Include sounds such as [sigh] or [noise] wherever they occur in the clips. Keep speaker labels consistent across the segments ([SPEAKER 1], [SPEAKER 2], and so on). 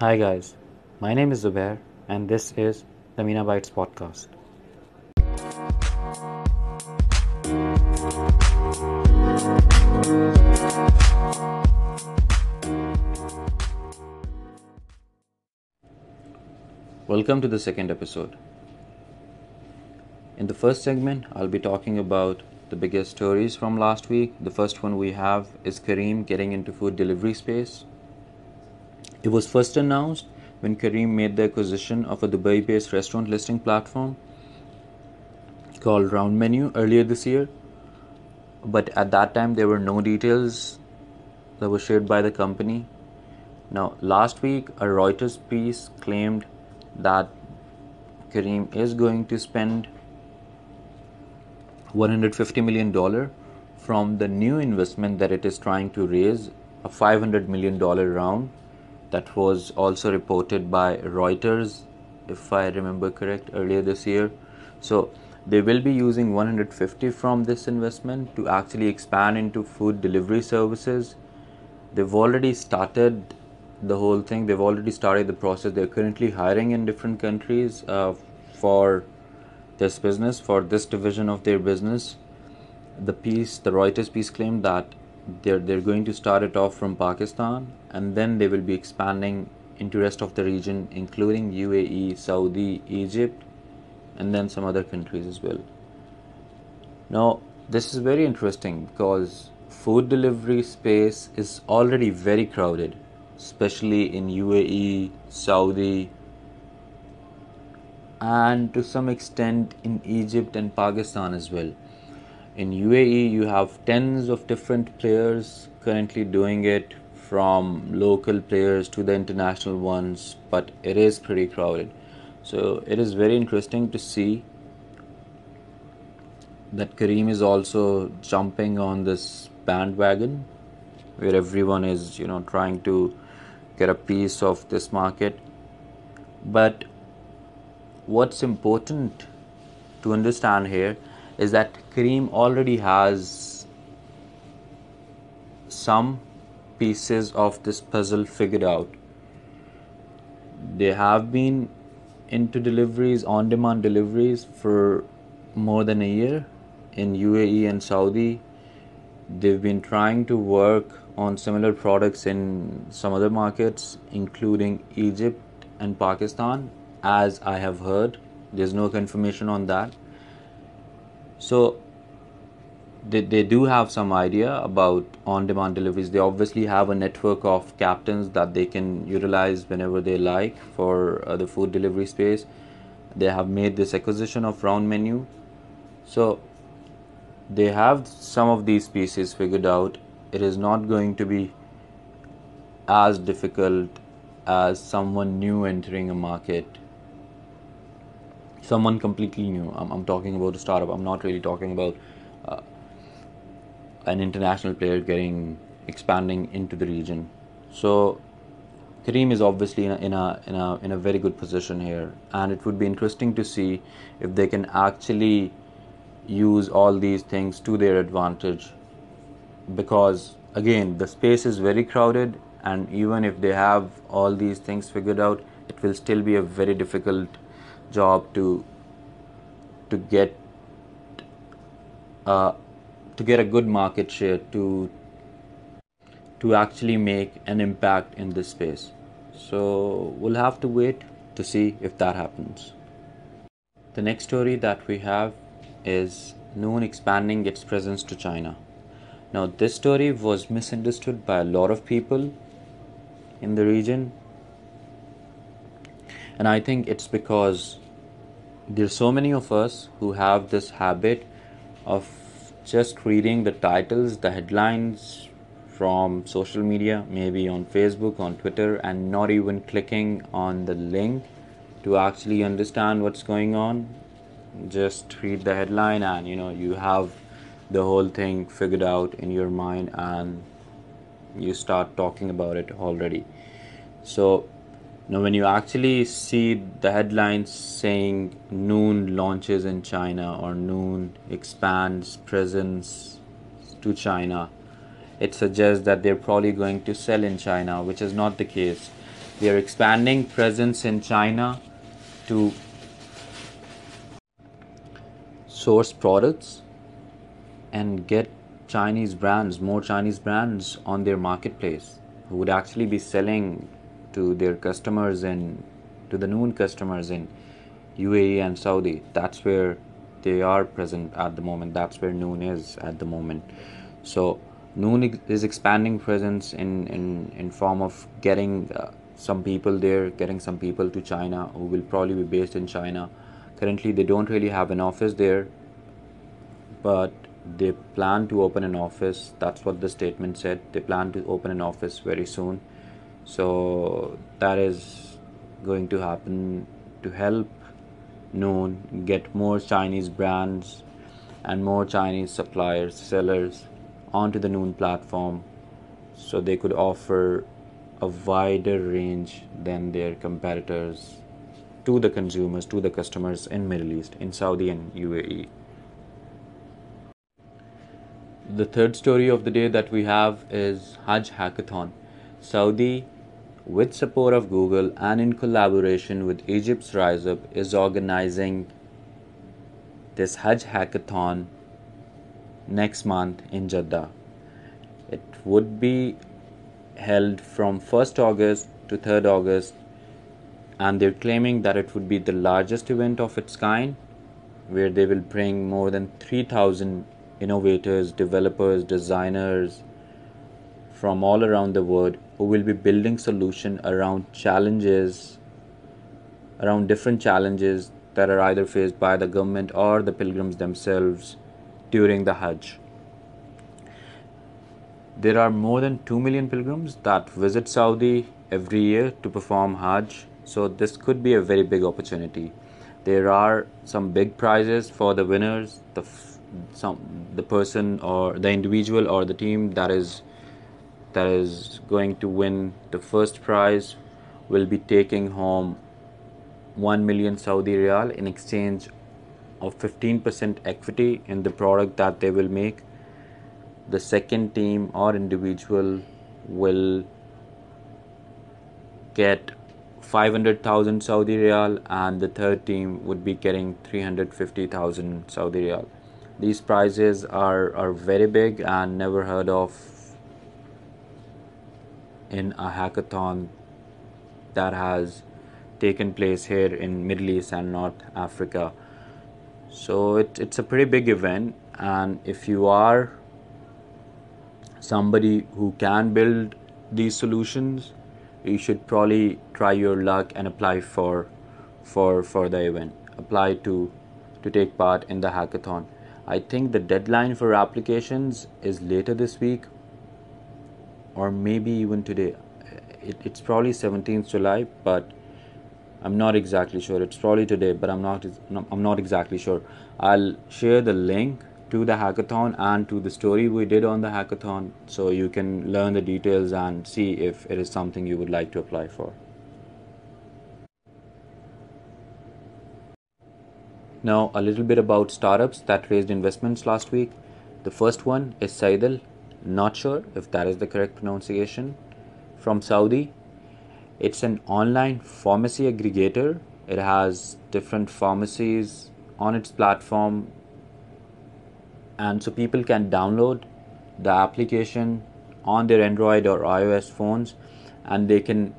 [SPEAKER 1] Hi guys, my name is Zubair and this is the MENAbytes podcast. Welcome to the second episode. In the first segment, I'll be talking about the biggest stories from last week. The first one we have is Careem getting into food delivery space. It was first announced when Careem made the acquisition of a Dubai based restaurant listing platform called Round Menu earlier this year. But at that time, there were no details that were shared by the company. Now, last week, a Reuters piece claimed that Careem is going to spend $150 million from the new investment that it is trying to raise, a $500 million round that was also reported by Reuters, if I remember correct, earlier this year. So they will be using 150 from this investment to actually expand into food delivery services. They've already started the whole thing. They've already started the process. They're currently hiring in different countries uh, for this business, for this division of their business. The piece, the Reuters piece claimed that they're they're going to start it off from Pakistan and then they will be expanding into rest of the region including UAE, Saudi, Egypt and then some other countries as well. Now this is very interesting because food delivery space is already very crowded especially in UAE, Saudi and to some extent in Egypt and Pakistan as well in UAE you have tens of different players currently doing it from local players to the international ones but it is pretty crowded. So it is very interesting to see that Careem is also jumping on this bandwagon where everyone is you know trying to get a piece of this market. But what's important to understand here is that Careem already has some pieces of this puzzle figured out. They have been into deliveries, on demand deliveries, for more than a year in UAE and Saudi. They've been trying to work on similar products in some other markets, including Egypt and Pakistan, as I have heard. There's no confirmation on that so they, they do have some idea about on-demand deliveries. They obviously have a network of captains that they can utilize whenever they like for uh, the food delivery space. They have made this acquisition of round menu. So they have some of these pieces figured out. It is not going to be as difficult as someone new entering a market. Someone completely new. I'm, I'm talking about a startup. I'm not really talking about an international player getting expanding into the region. So Careem is obviously in a, in a in a in a very good position here, and it would be interesting to see if they can actually use all these things to their advantage. Because again, the space is very crowded, and even if they have all these things figured out, it will still be a very difficult job to to get uh, to get a good market share to to actually make an impact in this space. So we'll have to wait to see if that happens. The next story that we have is Noon expanding its presence to China. Now, this story was misunderstood by a lot of people in the region and I think it's because there's so many of us who have this habit of just reading the titles, the headlines from social media, maybe on Facebook, on Twitter, and not even clicking on the link to actually understand what's going on. Just read the headline, and you know, you have the whole thing figured out in your mind, and you start talking about it already. So, now, when you actually see the headlines saying Noon launches in China or Noon expands presence to China, it suggests that they're probably going to sell in China, which is not the case. they are expanding presence in China to source products and get Chinese brands, more Chinese brands on their marketplace who would actually be selling to their customers and to the Noon customers in UAE and Saudi. That's where they are present at the moment. That's where Noon is at the moment. So Noon is expanding presence in in in form of getting uh, some people there, getting some people to China who will probably be based in China. Currently, they don't really have an office there, but they plan to open an office. That's what the statement said. They plan to open an office very soon. So that is going to happen to help Noon get more Chinese brands and more Chinese suppliers, sellers onto the Noon platform so they could offer a wider range than their competitors to the consumers, to the customers in Middle East, in Saudi and UAE. The third story of the day that we have is Hajj Hackathon. Saudi, with support of Google and in collaboration with Egypt's Rise Up, is organizing this Hajj Hackathon next month in Jeddah. It would be held from 1st August to 3rd August, and they're claiming that it would be the largest event of its kind, where they will bring more than 3,000 innovators, developers, designers from all around the world who will be building solution around challenges around different challenges that are either faced by the government or the pilgrims themselves during the Hajj. There are more than 2 million pilgrims that visit Saudi every year to perform Hajj, so this could be a very big opportunity. There are some big prizes for the winners, the some the person or the individual or the team that is that is going to win the first prize will be taking home 1 million Saudi Riyal in exchange of 15% equity in the product that they will make. The second team or individual will get 500,000 Saudi Riyal, and the third team would be getting 350,000 Saudi Riyal. These prizes are, are very big and never heard of in a hackathon that has taken place here in Middle East and North Africa. So it, it's a pretty big event, and if you are somebody who can build these solutions, you should probably try your luck and apply for for for the event. Apply to to take part in the hackathon. I think the deadline for applications is later this week, or maybe even today. It, it's probably 17th July, but I'm not exactly sure. It's probably today, but I'm not. I'm not exactly sure. I'll share the link to the hackathon and to the story we did on the hackathon, so you can learn the details and see if it is something you would like to apply for. Now, a little bit about startups that raised investments last week. The first one is Saidal, not sure if that is the correct pronunciation, from Saudi. It's an online pharmacy aggregator. It has different pharmacies on its platform, and so people can download the application on their Android or iOS phones and they can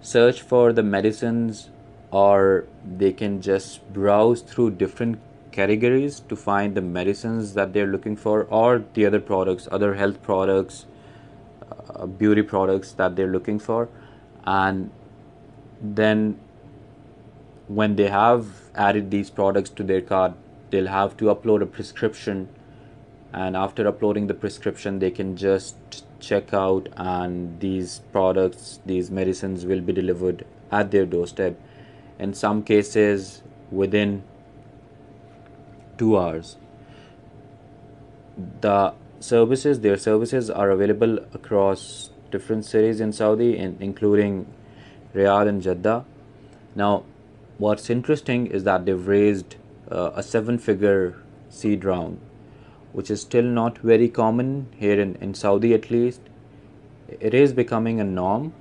[SPEAKER 1] search for the medicines or they can just browse through different categories to find the medicines that they're looking for or the other products other health products uh, beauty products that they're looking for. And then when they have added these products to their cart they'll have to upload a prescription. And after uploading the prescription they can just check out and these products these medicines will be delivered at their doorstep. In some cases within 2 hours. The services their services are available across different cities in Saudi in, including Riyadh and Jeddah. Now what's interesting is that they've raised uh, a seven figure seed round which is still not very common here in, in Saudi at least. It is becoming a norm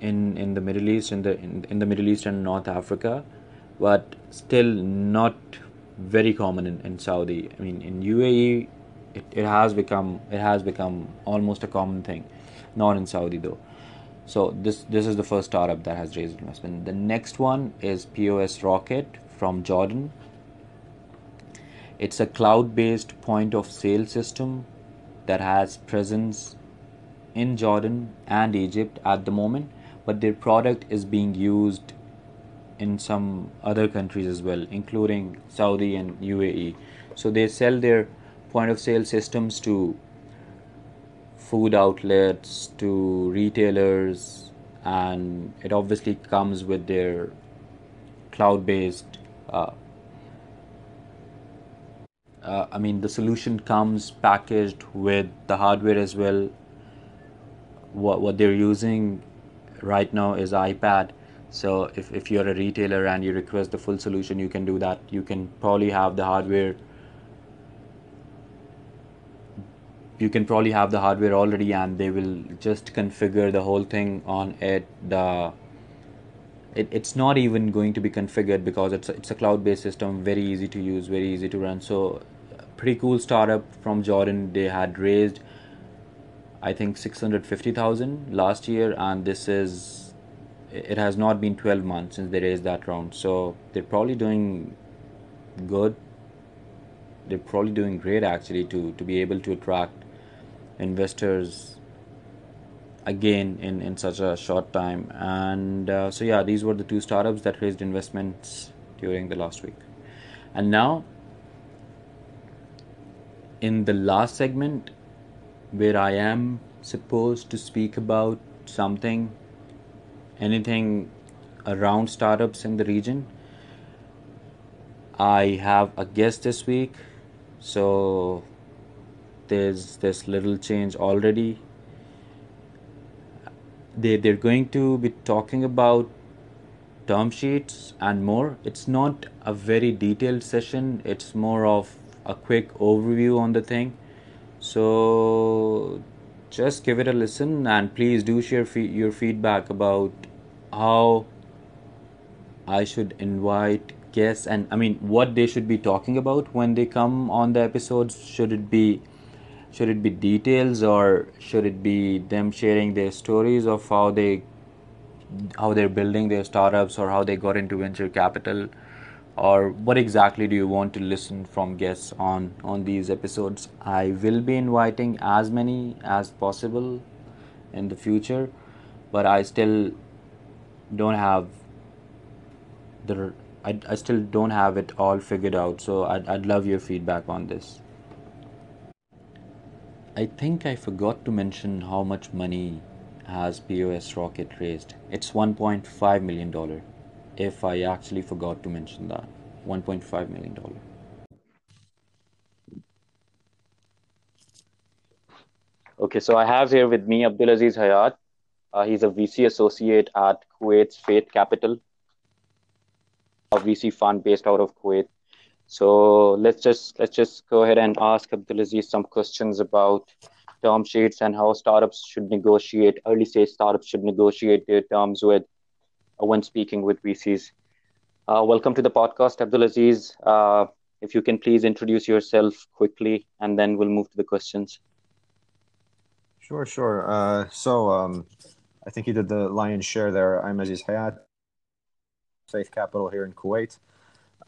[SPEAKER 1] in in the Middle East, in the in, in the Middle East and North Africa, but still not very common in, in Saudi. I mean, in UAE, it, it has become it has become almost a common thing, not in Saudi though. So this this is the first startup that has raised investment. The next one is POS Rocket from Jordan. It's a cloud-based point of sale system that has presence in Jordan and Egypt at the moment, but their product is being used in some other countries as well, including Saudi and UAE. So they sell their point of sale systems to food outlets, to retailers, and it obviously comes with their cloud based. Uh, uh, I mean, the solution comes packaged with the hardware as well. What, what they're using right now is iPad so if, if you're a retailer and you request the full solution, you can do that. You can probably have the hardware. You can probably have the hardware already, and they will just configure the whole thing on it. The it, it's not even going to be configured because it's a, it's a cloud-based system, very easy to use, very easy to run. So, pretty cool startup from Jordan. They had raised, I think, six hundred fifty thousand last year, and this is it has not been 12 months since they raised that round. So they're probably doing good. They're probably doing great actually to to be able to attract investors again in in such a short time. And uh, so yeah these were the two startups that raised investments during the last week. And now in the last segment where i am supposed to speak about something anything around startups in the region. I have a guest this week, so there's this little change already. They they're going to be talking about term sheets and more. It's not a very detailed session. It's more of a quick overview on the thing. So just give it a listen and please do share fe- your feedback about how I should invite guests and I mean what they should be talking about when they come on the episodes. Should it be should it be details or should it be them sharing their stories of how they how they're building their startups or how they got into venture capital or what exactly do you want to listen from guests on on these episodes i will be inviting as many as possible in the future but i still don't have the I, I still don't have it all figured out. So I'd, I'd love your feedback on this. I think I forgot to mention how much money has POS Rocket raised. It's 1.5 million dollar if I actually forgot to mention that. 1.5 million dollar. Okay, so I have here with me Abdulaziz Hayat. Uh, he's a VC associate at Kuwait's Faith Capital, a VC fund based out of Kuwait. So let's just let's just go ahead and ask Abdulaziz some questions about term sheets and how startups should negotiate, early stage startups should negotiate their terms with uh, when speaking with VCs. Uh, welcome to the podcast, Abdulaziz. Uh, if you can please introduce yourself quickly, and then we'll move to the questions.
[SPEAKER 2] Sure, sure. Uh, so um, I think he did the lion's share there. I'm Aziz Hayat, Faith Capital here in Kuwait.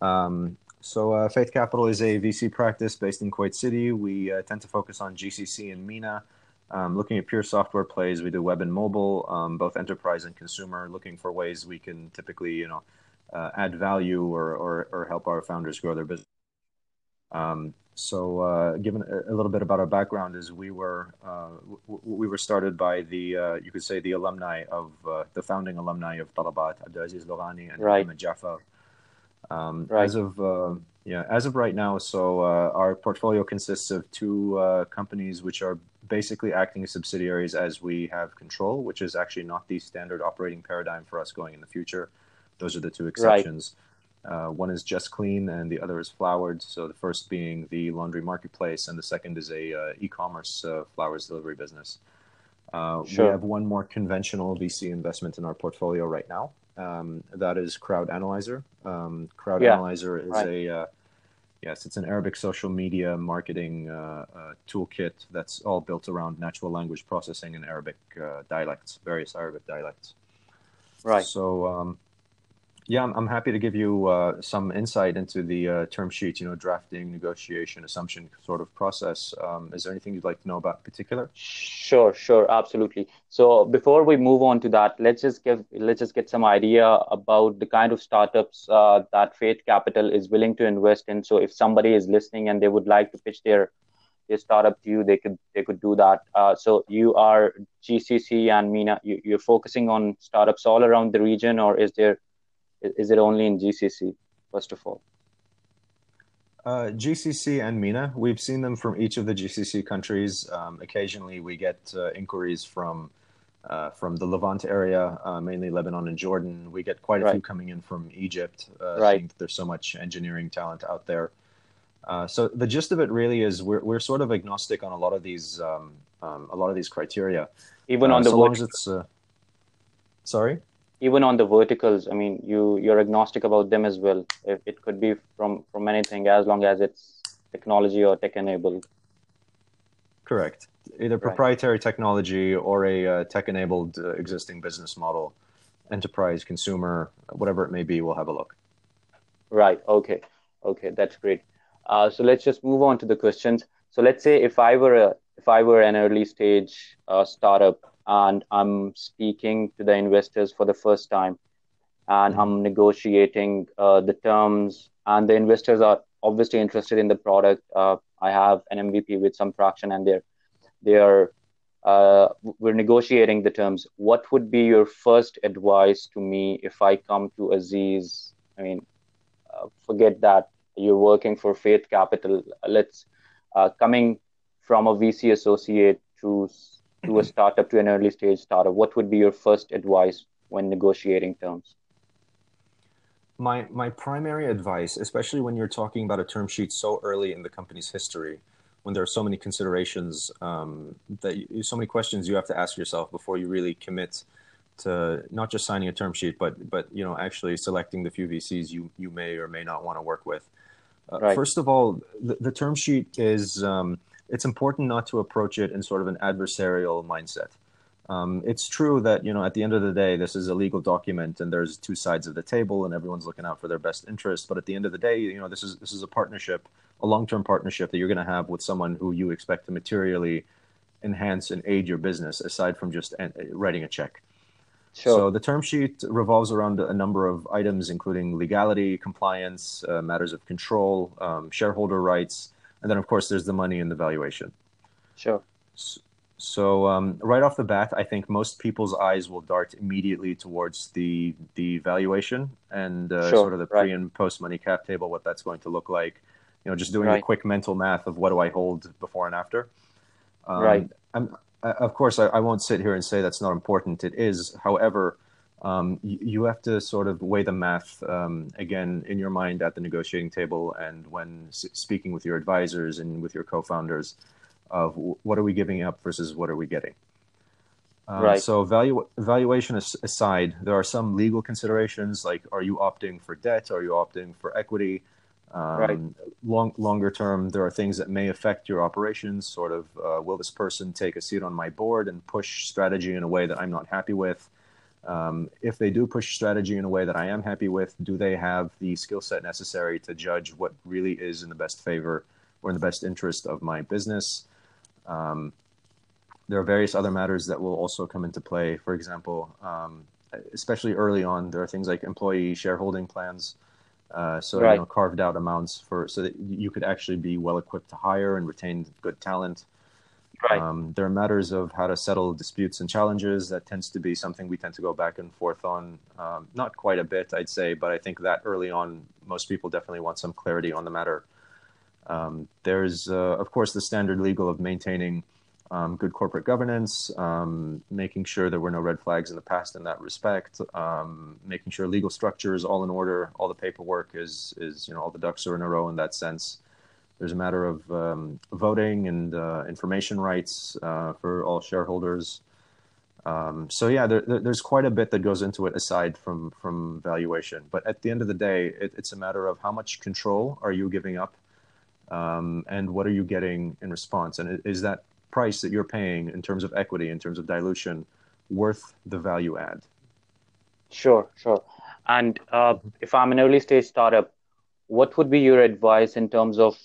[SPEAKER 2] Um, so, uh, Faith Capital is a VC practice based in Kuwait City. We uh, tend to focus on GCC and MENA. Um, looking at pure software plays, we do web and mobile, um, both enterprise and consumer. Looking for ways we can typically, you know, uh, add value or, or, or help our founders grow their business. Um, so, uh, given a, a, little bit about our background, is we were uh, w- we were started by the uh, you could say the alumni of uh, the founding alumni of Talabat, Abdulaziz Loghani and right. Ahmed Jafar. Um, right. As of uh, yeah, as of right now, so uh, our portfolio consists of two companies which are basically acting as subsidiaries as we have control, which is actually not the standard operating paradigm for us going in the future. Those are the two exceptions. Right. Uh, one is Just Clean and the other is Floward. So the first being the laundry marketplace, and the second is a uh, e-commerce uh, flowers delivery business. Uh, sure. We have one more conventional VC investment in our portfolio right now. Um, that is Crowd Analyzer. Um, Crowd yeah. Analyzer is right. a uh, yes, it's an Arabic social media marketing uh, uh, toolkit that's all built around natural language processing in Arabic uh, dialects, various Arabic dialects.
[SPEAKER 1] Right.
[SPEAKER 2] So um, yeah, I'm, happy to give you uh, some insight into the uh, term sheet, you know, drafting, negotiation, assumption sort of process. Um, is there anything you'd like to know about in particular?
[SPEAKER 3] Sure, sure, absolutely. So before we move on to that, let's just give let's just get some idea about the kind of startups uh, that Faith Capital is willing to invest in. So if somebody is listening and they would like to pitch their their startup to you, they could they could do that. Uh, so you are GCC and MENA, You, you're focusing on startups all around the region, or is there is it only in GCC, first of all?
[SPEAKER 2] Uh, GCC and MENA. We've seen them from each of the GCC countries. Um, occasionally, we get uh, inquiries from uh, from the Levant area, uh, mainly Lebanon and Jordan. We get quite a right. few coming in from Egypt, uh, right. there's so much engineering talent out there. Uh, so the gist of it really is we're we're sort of agnostic on a lot of these um, um, a lot of these criteria.
[SPEAKER 3] Even on the
[SPEAKER 2] so long as it's sorry
[SPEAKER 3] even on the verticals i mean you you're agnostic about them as well. It, it could be from from anything as long as it's technology or tech enabled.
[SPEAKER 2] Correct. Either proprietary right. technology or a uh, tech enabled uh, existing business model enterprise consumer whatever it may be we'll have a look.
[SPEAKER 3] Right. Okay. Okay. That's great. Uh, so let's just move on to the questions. So let's say if i were a if i were an early stage uh, startup and I'm speaking to the investors for the first time and I'm negotiating uh, the terms, and the investors are obviously interested in the product. Uh, I have an MVP with some traction, and they're they are uh, we're negotiating the terms. What would be your first advice to me if I come to Aziz? I mean, uh, forget that you're working for Faith Capital. Let's uh, coming from a VC associate to to a startup to an early stage startup what would be your first advice when negotiating terms
[SPEAKER 2] my my primary advice especially when you're talking about a term sheet so early in the company's history when there are so many considerations um, that you, so many questions you have to ask yourself before you really commit to not just signing a term sheet but but you know actually selecting the few VCs you you may or may not want to work with uh, right. first of all the, the term sheet is um, it's important not to approach it in sort of an adversarial mindset. Um, it's true that you know at the end of the day, this is a legal document, and there's two sides of the table, and everyone's looking out for their best interest. But at the end of the day, you know this is this is a partnership, a long-term partnership that you're going to have with someone who you expect to materially enhance and aid your business, aside from just writing a check. Sure. So the term sheet revolves around a number of items, including legality, compliance, uh, matters of control, um, shareholder rights, and then of course there's the money and the valuation.
[SPEAKER 3] Sure.
[SPEAKER 2] So, so um, right off the bat, I think most people's eyes will dart immediately towards the the valuation and uh, sure. sort of the pre right. and post money cap table, what that's going to look like. You know, just doing right. a quick mental math of what do I hold before and after.
[SPEAKER 3] Um, right.
[SPEAKER 2] I'm, of course, I, I, won't sit here and say that's not important. It is. However, um, you, you, have to sort of weigh the math um, again in your mind at the negotiating table and when s- speaking with your advisors and with your co-founders of w- what are we giving up versus what are we getting. Um, right. So value, valuation aside, there are some legal considerations like are you opting for debt? Are you opting for equity? Um, right. Long, longer term, there are things that may affect your operations. Sort of, uh, will this person take a seat on my board and push strategy in a way that I'm not happy with? Um, if they do push strategy in a way that I am happy with, do they have the skill set necessary to judge what really is in the best favor or in the best interest of my business? Um, there are various other matters that will also come into play. For example, um, especially early on, there are things like employee shareholding plans. Uh, so right. you know, carved out amounts for so that you could actually be well equipped to hire and retain good talent. Right. Um, there are matters of how to settle disputes and challenges. That tends to be something we tend to go back and forth on. Um, not quite a bit, I'd say, but I think that early on, most people definitely want some clarity on the matter. Um, there's, uh, of course, the standard legal of maintaining um, good corporate governance, um, making sure there were no red flags in the past in that respect, um, making sure legal structure is all in order, all the paperwork is, is you know, all the ducks are in a row in that sense. There's a matter of um, voting and uh, information rights uh, for all shareholders. Um, so yeah, there, there's quite a bit that goes into it aside from from valuation. But at the end of the day, it, it's a matter of how much control are you giving up, um, and what are you getting in response, and is that price that you're paying in terms of equity, in terms of dilution, worth the value add?
[SPEAKER 3] Sure, sure. And uh, if I'm an early stage startup, what would be your advice in terms of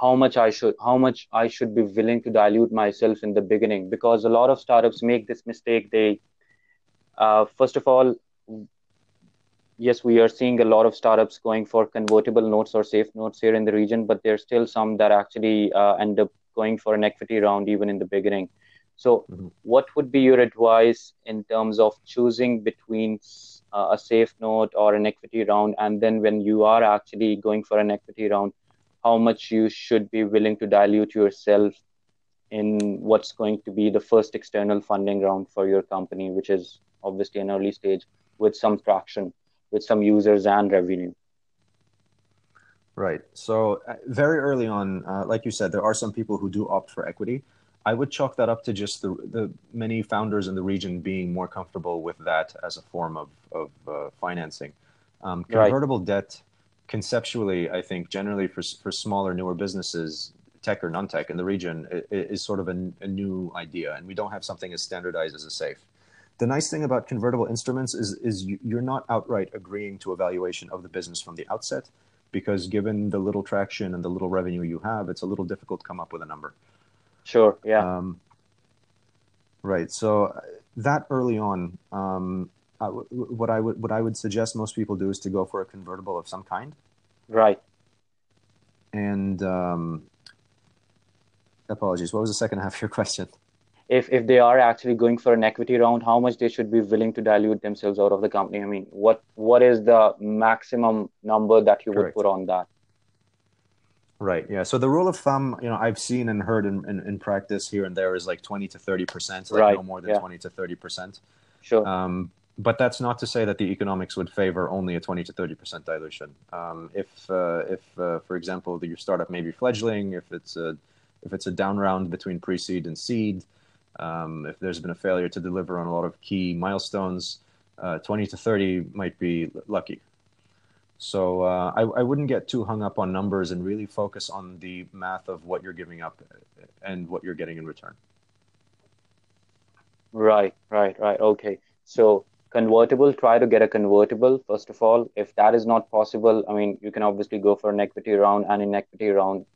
[SPEAKER 3] how much I should how much I should be willing to dilute myself in the beginning because a lot of startups make this mistake. They uh, first of all, yes, we are seeing a lot of startups going for convertible notes or safe notes here in the region, but there's still some that actually uh, end up going for an equity round even in the beginning. So, mm-hmm. what would be your advice in terms of choosing between uh, a safe note or an equity round, and then when you are actually going for an equity round? How much you should be willing to dilute yourself in what's going to be the first external funding round for your company, which is obviously an early stage with some traction, with some users and revenue.
[SPEAKER 2] Right. So, uh, very early on, uh, like you said, there are some people who do opt for equity. I would chalk that up to just the, the many founders in the region being more comfortable with that as a form of, of uh, financing. Um, convertible right. debt conceptually, I think generally for for smaller, newer businesses, tech or non-tech in the region, is sort of a, a, new idea, and we don't have something as standardized as a safe. The nice thing about convertible instruments is is you're not outright agreeing to a valuation of the business from the outset, because given the little traction and the little revenue you have, it's a little difficult to come up with a number.
[SPEAKER 3] Sure. Yeah. Um,
[SPEAKER 2] right. So uh, that early on, um, uh, what I would what I would suggest most people do is to go for a convertible of some kind.
[SPEAKER 3] Right.
[SPEAKER 2] And um, apologies. What was the second [laughs] half of your question?
[SPEAKER 3] If if they are actually going for an equity round, how much they should be willing to dilute themselves out of the company? I mean, what what is the maximum number that you Correct. would put on that?
[SPEAKER 2] Right. Yeah. So the rule of thumb, you know, I've seen and heard in, in, in practice here and there is like twenty to thirty percent, like right. no more than yeah. twenty to thirty percent.
[SPEAKER 3] Sure.
[SPEAKER 2] Um, but that's not to say that the economics would favor only a 20 to 30 percent dilution. Um, if, uh, if uh, for example, your startup may be fledgling, if it's a if it's a down round between pre-seed and seed, um, if there's been a failure to deliver on a lot of key milestones, uh, 20 to 30 might be lucky. So uh, I, I wouldn't get too hung up on numbers and really focus on the math of what you're giving up and what you're getting in return.
[SPEAKER 3] Right, right, right. Okay. So convertible try to get a convertible first of all. If that is not possible i mean you can obviously go for an equity round and in equity round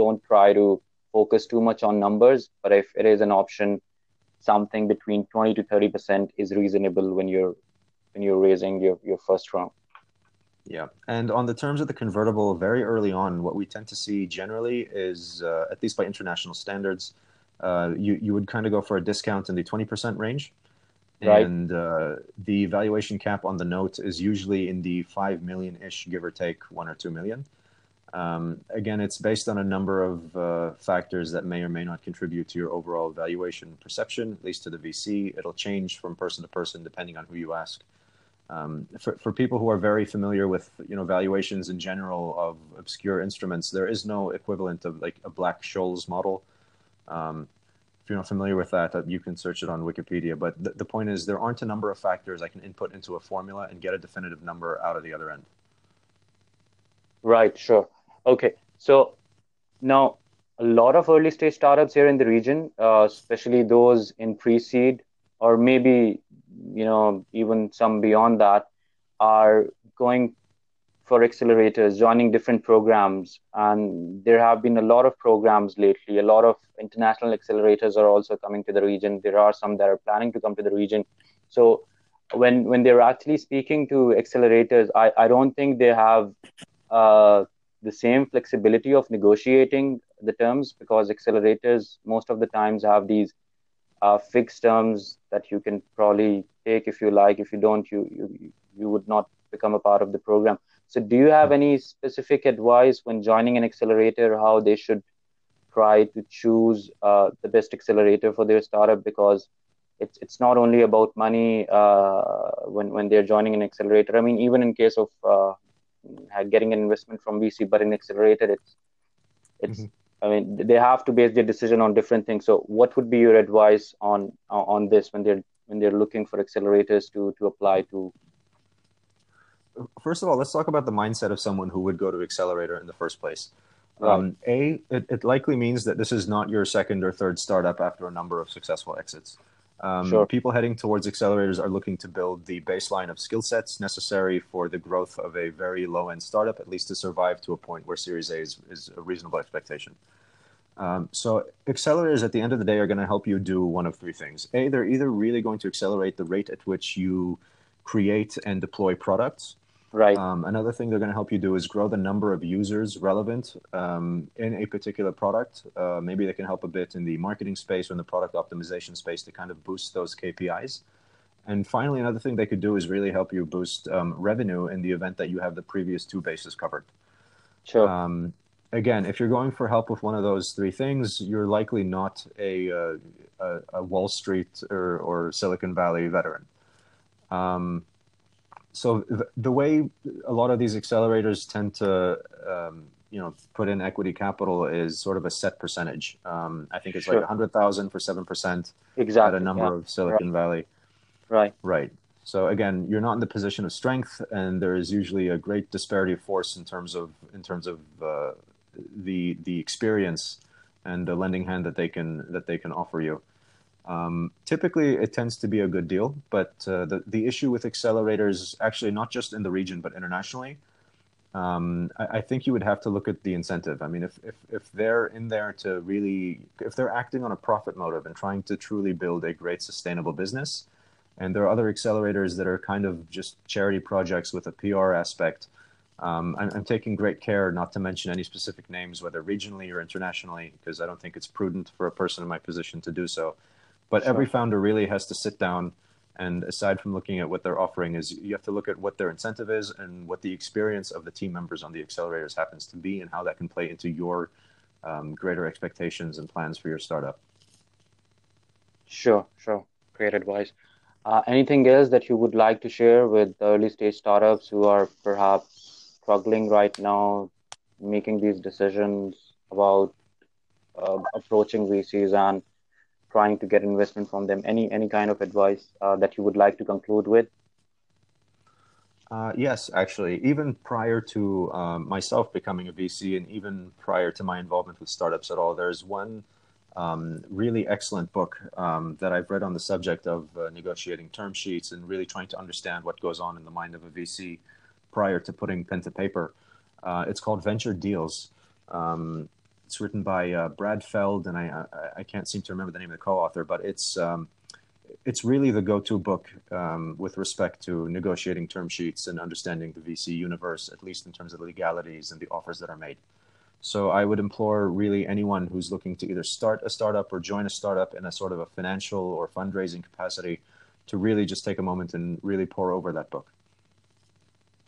[SPEAKER 3] don't try to focus too much on numbers. But if it is an option something between 20 to 30 percent is reasonable when you're when you're raising your, your first round.
[SPEAKER 2] Yeah. And on the terms of the convertible very early on what we tend to see generally is uh, at least by international standards uh, you, you would kind of go for a discount in the 20% range Right. And uh, the valuation cap on the note is usually in the five million ish, give or take one or two million. Um, again, it's based on a number of uh, factors that may or may not contribute to your overall valuation perception, at least to the VC. It'll change from person to person depending on who you ask. Um, for, for people who are very familiar with you know valuations in general of obscure instruments, there is no equivalent of like a Black Scholes model. Um, if you're not familiar with that, uh, you can search it on Wikipedia. But the, the point is, there aren't a number of factors I can input into a formula and get a definitive number out of the other end.
[SPEAKER 3] Right, sure. Okay. So now, a lot of early stage startups here in the region, uh, especially those in pre seed or maybe, you know, even some beyond that, are going for accelerators, joining different programs. And there have been a lot of programs lately. A lot of international accelerators are also coming to the region. There are some that are planning to come to the region. So when when they're actually speaking to accelerators, I, I don't think they have uh, the same flexibility of negotiating the terms because accelerators most of the times have these uh, fixed terms that you can probably take if you like. If you don't, you you you would not become a part of the program. So, do you have any specific advice when joining an accelerator how they should try to choose uh, the best accelerator for their startup? Because it's it's not only about money uh, when when they're joining an accelerator. I mean, even in case of uh, getting an investment from VC, but in accelerator, it's it's mm-hmm. I mean, they have to base their decision on different things. So, what would be your advice on on this when they're when they're looking for accelerators to to apply to?
[SPEAKER 2] First of all, let's talk about the mindset of someone who would go to accelerator in the first place. Right. Um, a, it, it likely means that this is not your second or third startup after a number of successful exits. Um, sure. People heading towards accelerators are looking to build the baseline of skill sets necessary for the growth of a very low end startup, at least to survive to a point where Series A is, is a reasonable expectation. Um, so, accelerators at the end of the day are going to help you do one of three things. A, they're either really going to accelerate the rate at which you create and deploy products,
[SPEAKER 3] Right.
[SPEAKER 2] Um, another thing they're going to help you do is grow the number of users relevant um, in a particular product. Uh, maybe they can help a bit in the marketing space or in the product optimization space to kind of boost those KPIs. And finally, another thing they could do is really help you boost um, revenue in the event that you have the previous two bases covered.
[SPEAKER 3] Sure.
[SPEAKER 2] Um, again, if you're going for help with one of those three things, you're likely not a, uh, a, a Wall Street or, or Silicon Valley veteran. Um, so the, the, way a lot of these accelerators tend to um, you know put in equity capital is sort of a set percentage um, i think it's sure. like 100000 for 7%
[SPEAKER 3] exactly
[SPEAKER 2] at a number yeah. of silicon
[SPEAKER 3] right.
[SPEAKER 2] valley
[SPEAKER 3] right
[SPEAKER 2] right so again you're not in the position of strength and there is usually a great disparity of force in terms of in terms of uh, the the experience and the lending hand that they can that they can offer you um, typically, it tends to be a good deal, but uh, the the issue with accelerators, actually, not just in the region but internationally, um, I, I, think you would have to look at the incentive. I mean, if, if if they're in there to really, if they're acting on a profit motive and trying to truly build a great sustainable business, and there are other accelerators that are kind of just charity projects with a PR aspect. Um, I'm, I'm, taking great care not to mention any specific names, whether regionally or internationally, because I don't think it's prudent for a person in my position to do so. But sure. every founder really has to sit down and aside from looking at what they're offering is you have to look at what their incentive is and what the experience of the team members on the accelerators happens to be and how that can play into your um, greater expectations and plans for your startup.
[SPEAKER 3] Sure sure. Great advice. Uh, anything else that you would like to share with the early stage startups who are perhaps struggling right now making these decisions about uh, approaching vcs and trying to get investment from them any any kind of advice uh, that you would like to conclude with
[SPEAKER 2] uh, yes, actually, even prior to um, myself becoming a VC, and even prior to my involvement with startups at all, there's one um, really excellent book um, that I've read on the subject of uh, negotiating term sheets and really trying to understand what goes on in the mind of a VC prior to putting pen to paper. Uh, it's called Venture Deals. Um, it's written by uh, Brad Feld, and I, I, I can't seem to remember the name of the co-author, but it's um, it's really the go-to book um, with respect to negotiating term sheets and understanding the VC universe, at least in terms of the legalities and the offers that are made. So I would implore really anyone who's looking to either start a startup or join a startup in a sort of a financial or fundraising capacity to really just take a moment and really pour over that book.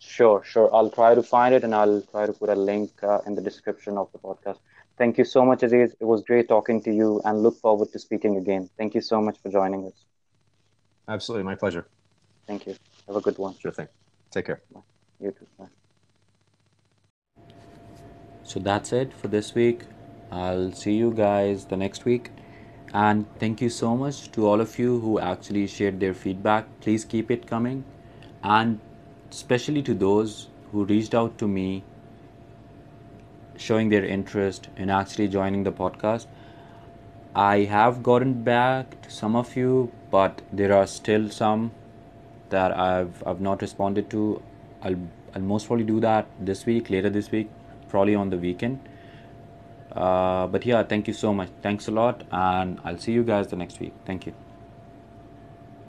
[SPEAKER 3] Sure, sure. I'll try to find it and I'll try to put a link uh, in the description of the podcast. Thank you so much, Aziz. It was great talking to you and look forward to speaking again. Thank you so much for joining us.
[SPEAKER 2] Absolutely. My pleasure.
[SPEAKER 3] Thank you. Have a good one.
[SPEAKER 2] Sure thing. Take care.
[SPEAKER 3] Bye. You too. Bye.
[SPEAKER 1] So that's it for this week. I'll see you guys the next week. And thank you so much to all of you who actually shared their feedback. Please keep it coming. And especially to those who reached out to me showing their interest in actually joining the podcast. I have gotten back to some of you, but there are still some that I've I've not responded to. I'll I'll most probably do that this week, later this week, probably on the weekend. Uh, but yeah, thank you so much. Thanks a lot, and I'll see you guys the next week. Thank you.